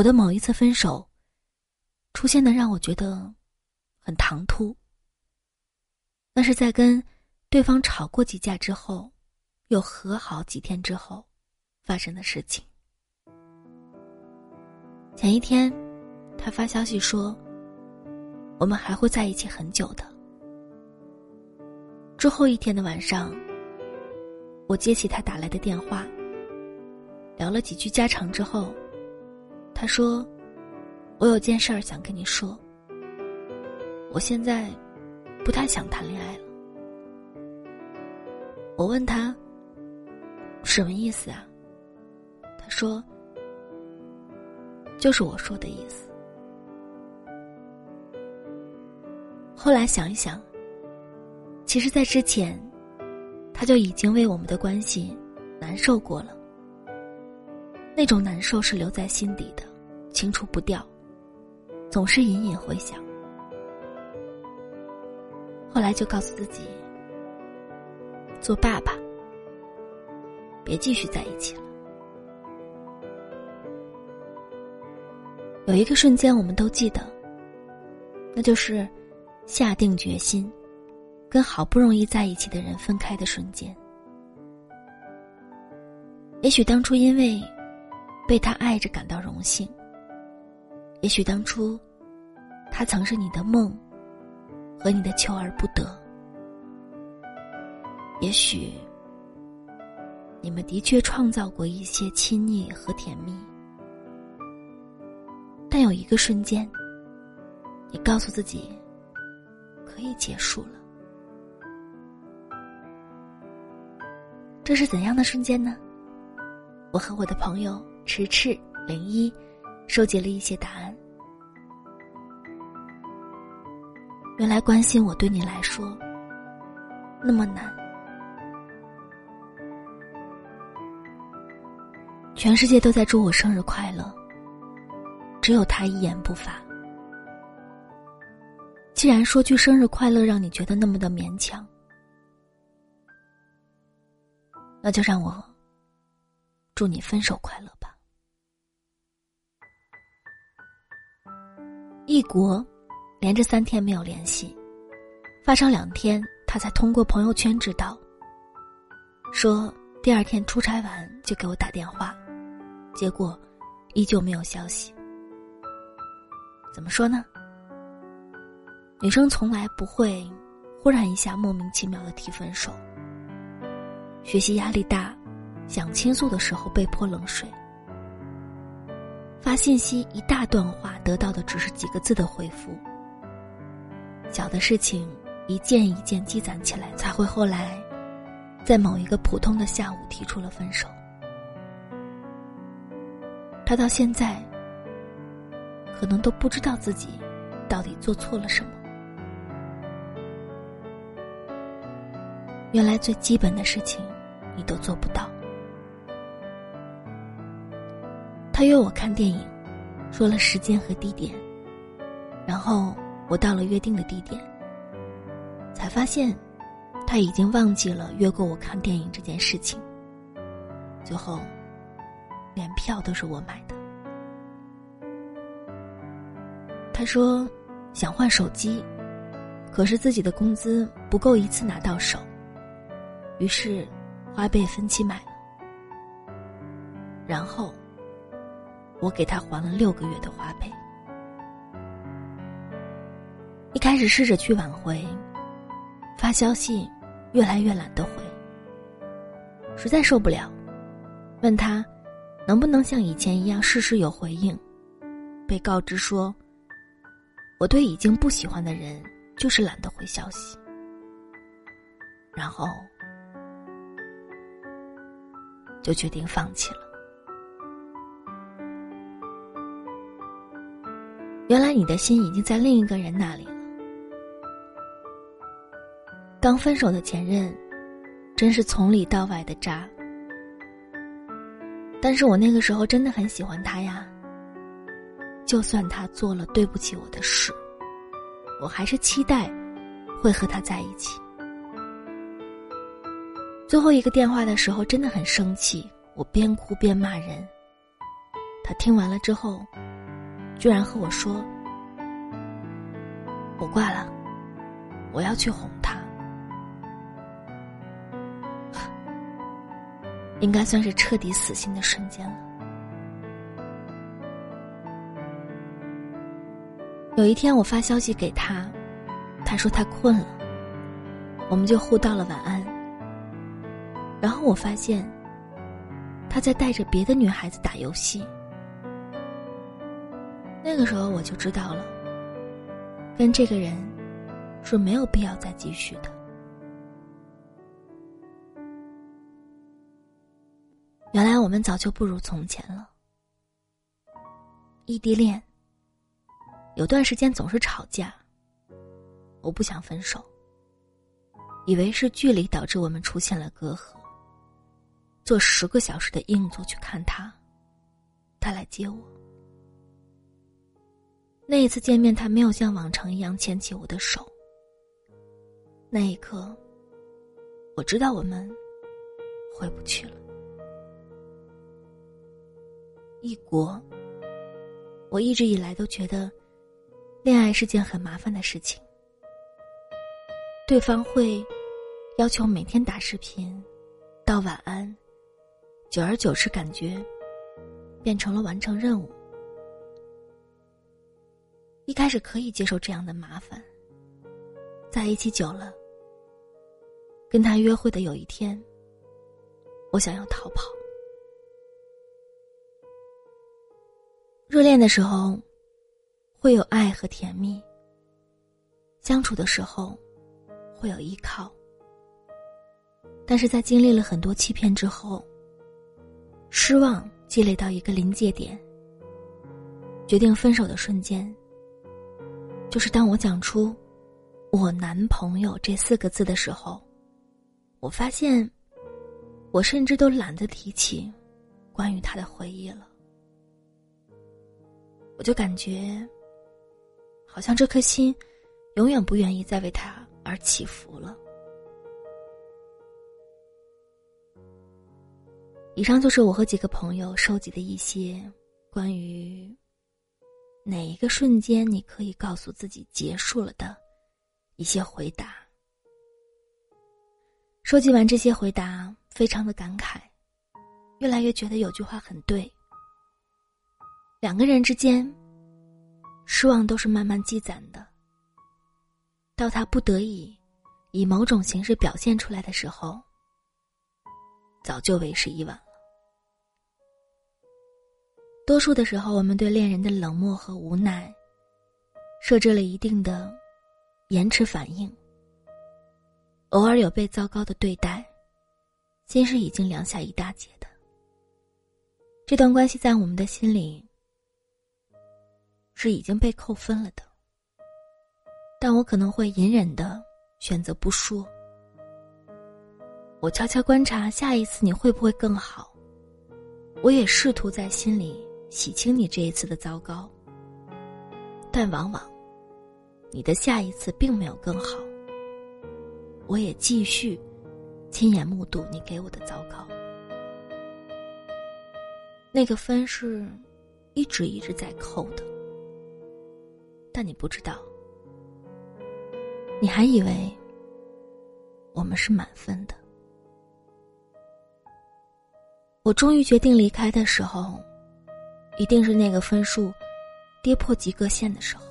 我的某一次分手，出现的让我觉得很唐突。那是在跟对方吵过几架之后，又和好几天之后发生的事情。前一天，他发消息说：“我们还会在一起很久的。”之后一天的晚上，我接起他打来的电话，聊了几句家常之后，他说：“我有件事儿想跟你说。我现在不太想谈恋爱了。”我问他：“什么意思啊？”他说：“就是我说的意思。”后来想一想。其实，在之前，他就已经为我们的关系难受过了。那种难受是留在心底的，清除不掉，总是隐隐回响。后来就告诉自己，做爸爸，别继续在一起了。有一个瞬间，我们都记得，那就是下定决心。跟好不容易在一起的人分开的瞬间，也许当初因为被他爱着感到荣幸，也许当初他曾是你的梦和你的求而不得，也许你们的确创造过一些亲昵和甜蜜，但有一个瞬间，你告诉自己可以结束了。这是怎样的瞬间呢？我和我的朋友迟迟零一收集了一些答案。原来关心我对你来说那么难，全世界都在祝我生日快乐，只有他一言不发。既然说句生日快乐让你觉得那么的勉强。那就让我祝你分手快乐吧。异国，连着三天没有联系，发烧两天，他才通过朋友圈知道。说第二天出差完就给我打电话，结果依旧没有消息。怎么说呢？女生从来不会忽然一下莫名其妙的提分手。学习压力大，想倾诉的时候被泼冷水。发信息一大段话，得到的只是几个字的回复。小的事情一件一件积攒起来，才会后来，在某一个普通的下午提出了分手。他到现在，可能都不知道自己到底做错了什么。原来最基本的事情，你都做不到。他约我看电影，说了时间和地点，然后我到了约定的地点，才发现他已经忘记了约过我看电影这件事情。最后，连票都是我买的。他说想换手机，可是自己的工资不够一次拿到手。于是，花呗分期买了，然后我给他还了六个月的花呗。一开始试着去挽回，发消息越来越懒得回，实在受不了，问他能不能像以前一样事事有回应，被告知说，我对已经不喜欢的人就是懒得回消息，然后。就决定放弃了。原来你的心已经在另一个人那里了。刚分手的前任，真是从里到外的渣。但是我那个时候真的很喜欢他呀。就算他做了对不起我的事，我还是期待会和他在一起。最后一个电话的时候，真的很生气，我边哭边骂人。他听完了之后，居然和我说：“我挂了，我要去哄应该算是彻底死心的瞬间了。有一天，我发消息给他，他说他困了，我们就互道了晚安。然后我发现，他在带着别的女孩子打游戏。那个时候我就知道了，跟这个人是没有必要再继续的。原来我们早就不如从前了。异地恋，有段时间总是吵架。我不想分手，以为是距离导致我们出现了隔阂。坐十个小时的硬座去看他，他来接我。那一次见面，他没有像往常一样牵起我的手。那一刻，我知道我们回不去了。异国，我一直以来都觉得，恋爱是件很麻烦的事情。对方会要求每天打视频，道晚安，久而久之，感觉变成了完成任务。一开始可以接受这样的麻烦，在一起久了，跟他约会的有一天，我想要逃跑。热恋的时候，会有爱和甜蜜；相处的时候，会有依靠。但是在经历了很多欺骗之后，失望积累到一个临界点，决定分手的瞬间，就是当我讲出“我男朋友”这四个字的时候，我发现，我甚至都懒得提起关于他的回忆了。我就感觉，好像这颗心，永远不愿意再为他而起伏了。以上就是我和几个朋友收集的一些关于哪一个瞬间你可以告诉自己结束了的一些回答。收集完这些回答，非常的感慨，越来越觉得有句话很对。两个人之间，失望都是慢慢积攒的。到他不得已以某种形式表现出来的时候，早就为时已晚了。多数的时候，我们对恋人的冷漠和无奈，设置了一定的延迟反应。偶尔有被糟糕的对待，心是已经凉下一大截的。这段关系在我们的心里。是已经被扣分了的，但我可能会隐忍的选择不说。我悄悄观察下一次你会不会更好，我也试图在心里洗清你这一次的糟糕，但往往你的下一次并没有更好。我也继续亲眼目睹你给我的糟糕，那个分是一直一直在扣的。但你不知道，你还以为我们是满分的。我终于决定离开的时候，一定是那个分数跌破及格线的时候。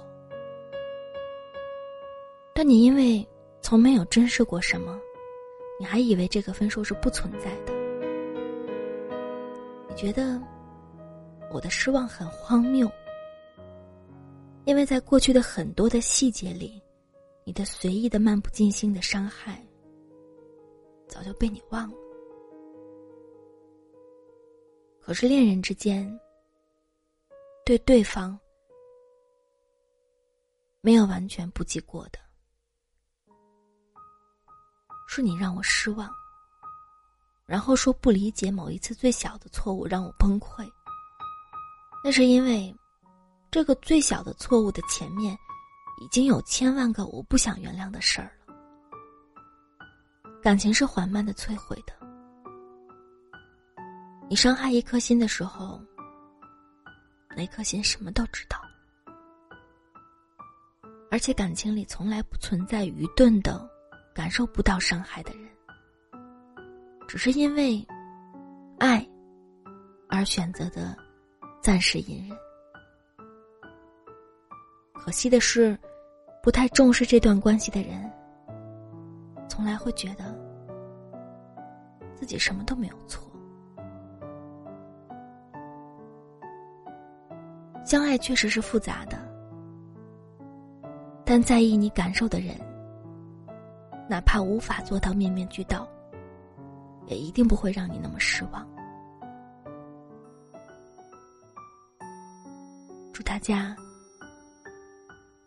但你因为从没有珍视过什么，你还以为这个分数是不存在的。你觉得我的失望很荒谬。因为在过去的很多的细节里，你的随意的漫不经心的伤害，早就被你忘了。可是恋人之间，对对方没有完全不记过的，是你让我失望，然后说不理解某一次最小的错误让我崩溃，那是因为。这个最小的错误的前面，已经有千万个我不想原谅的事儿了。感情是缓慢的摧毁的。你伤害一颗心的时候，那颗心什么都知道。而且感情里从来不存在愚钝的、感受不到伤害的人，只是因为爱而选择的暂时隐忍。可惜的是，不太重视这段关系的人，从来会觉得自己什么都没有错。相爱确实是复杂的。但在意你感受的人，哪怕无法做到面面俱到，也一定不会让你那么失望。祝大家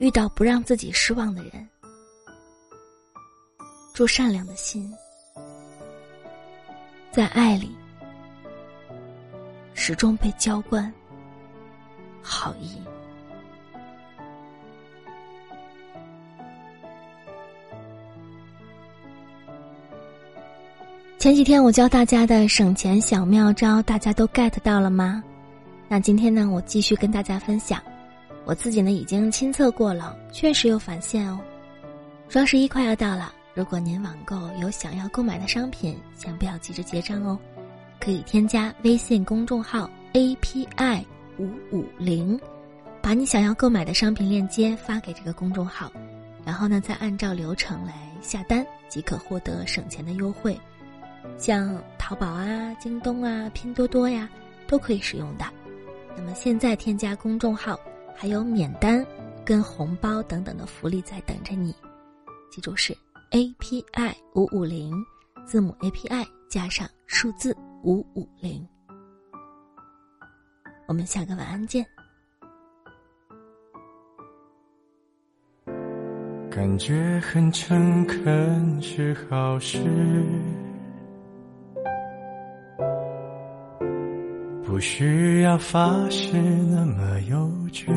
遇到不让自己失望的人，祝善良的心在爱里始终被浇灌好意。前几天我教大家的省钱小妙招，大家都 get 到了吗？那今天呢，我继续跟大家分享。我自己呢已经亲测过了，确实有返现哦。双十一快要到了，如果您网购有想要购买的商品，先不要急着结账哦，可以添加微信公众号 API 五五零，把你想要购买的商品链接发给这个公众号，然后呢再按照流程来下单，即可获得省钱的优惠。像淘宝啊、京东啊、拼多多呀，都可以使用的。那么现在添加公众号，还有免单、跟红包等等的福利在等着你。记住是 A P I 五五零，字母 A P I 加上数字五五零。我们下个晚安见。感觉很诚恳是好事。不需要发誓那么幼稚，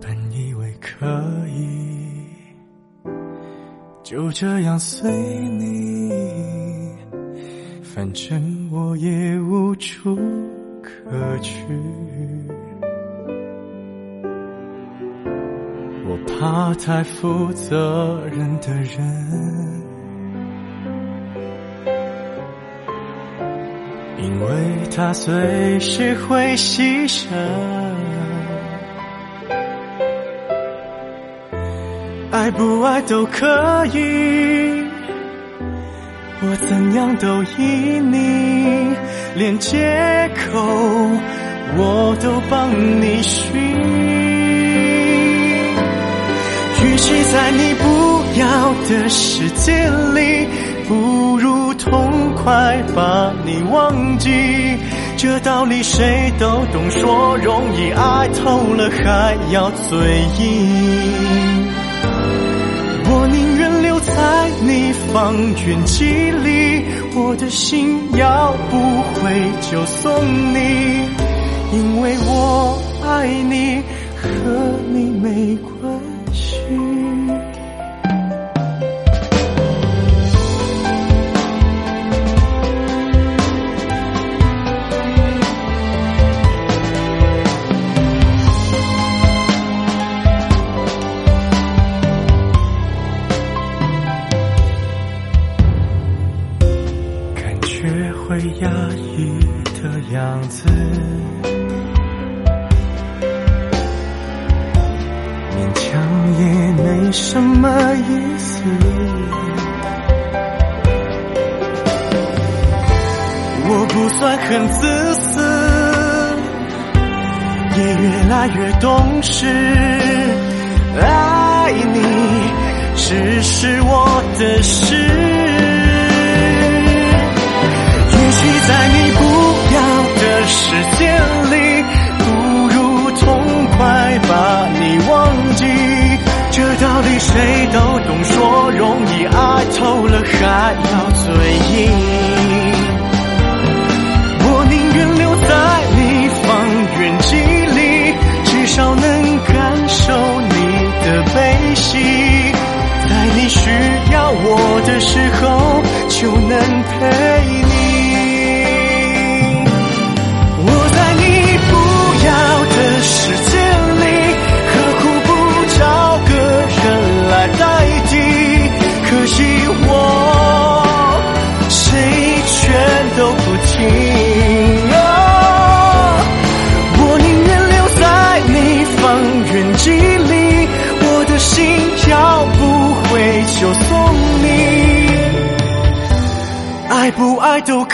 本以为可以就这样随你，反正我也无处可去。我怕太负责任的人。因为他随时会牺牲，爱不爱都可以，我怎样都依你，连借口我都帮你寻。与其在你不要的世界里，不如痛快把你忘记。这道理谁都懂，说容易，爱透了还要嘴硬。我宁愿留在你方圆几里，我的心要不回就送你，因为我爱你，和你没关系。我不算很自私，也越来越懂事。爱你只是我的事。也许在你不要的世界道理谁都懂，说容易，爱透了还要嘴硬。我宁愿留在你方圆几里，至少能感受你的悲喜，在你需要我的时候，就能陪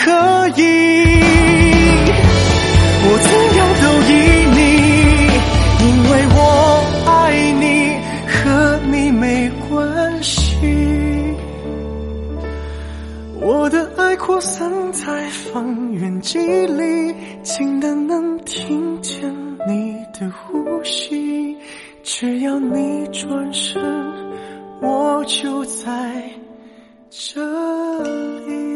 可以，我怎样都依你，因为我爱你，和你没关系。我的爱扩散在方圆几里，近的能听见你的呼吸。只要你转身，我就在这里。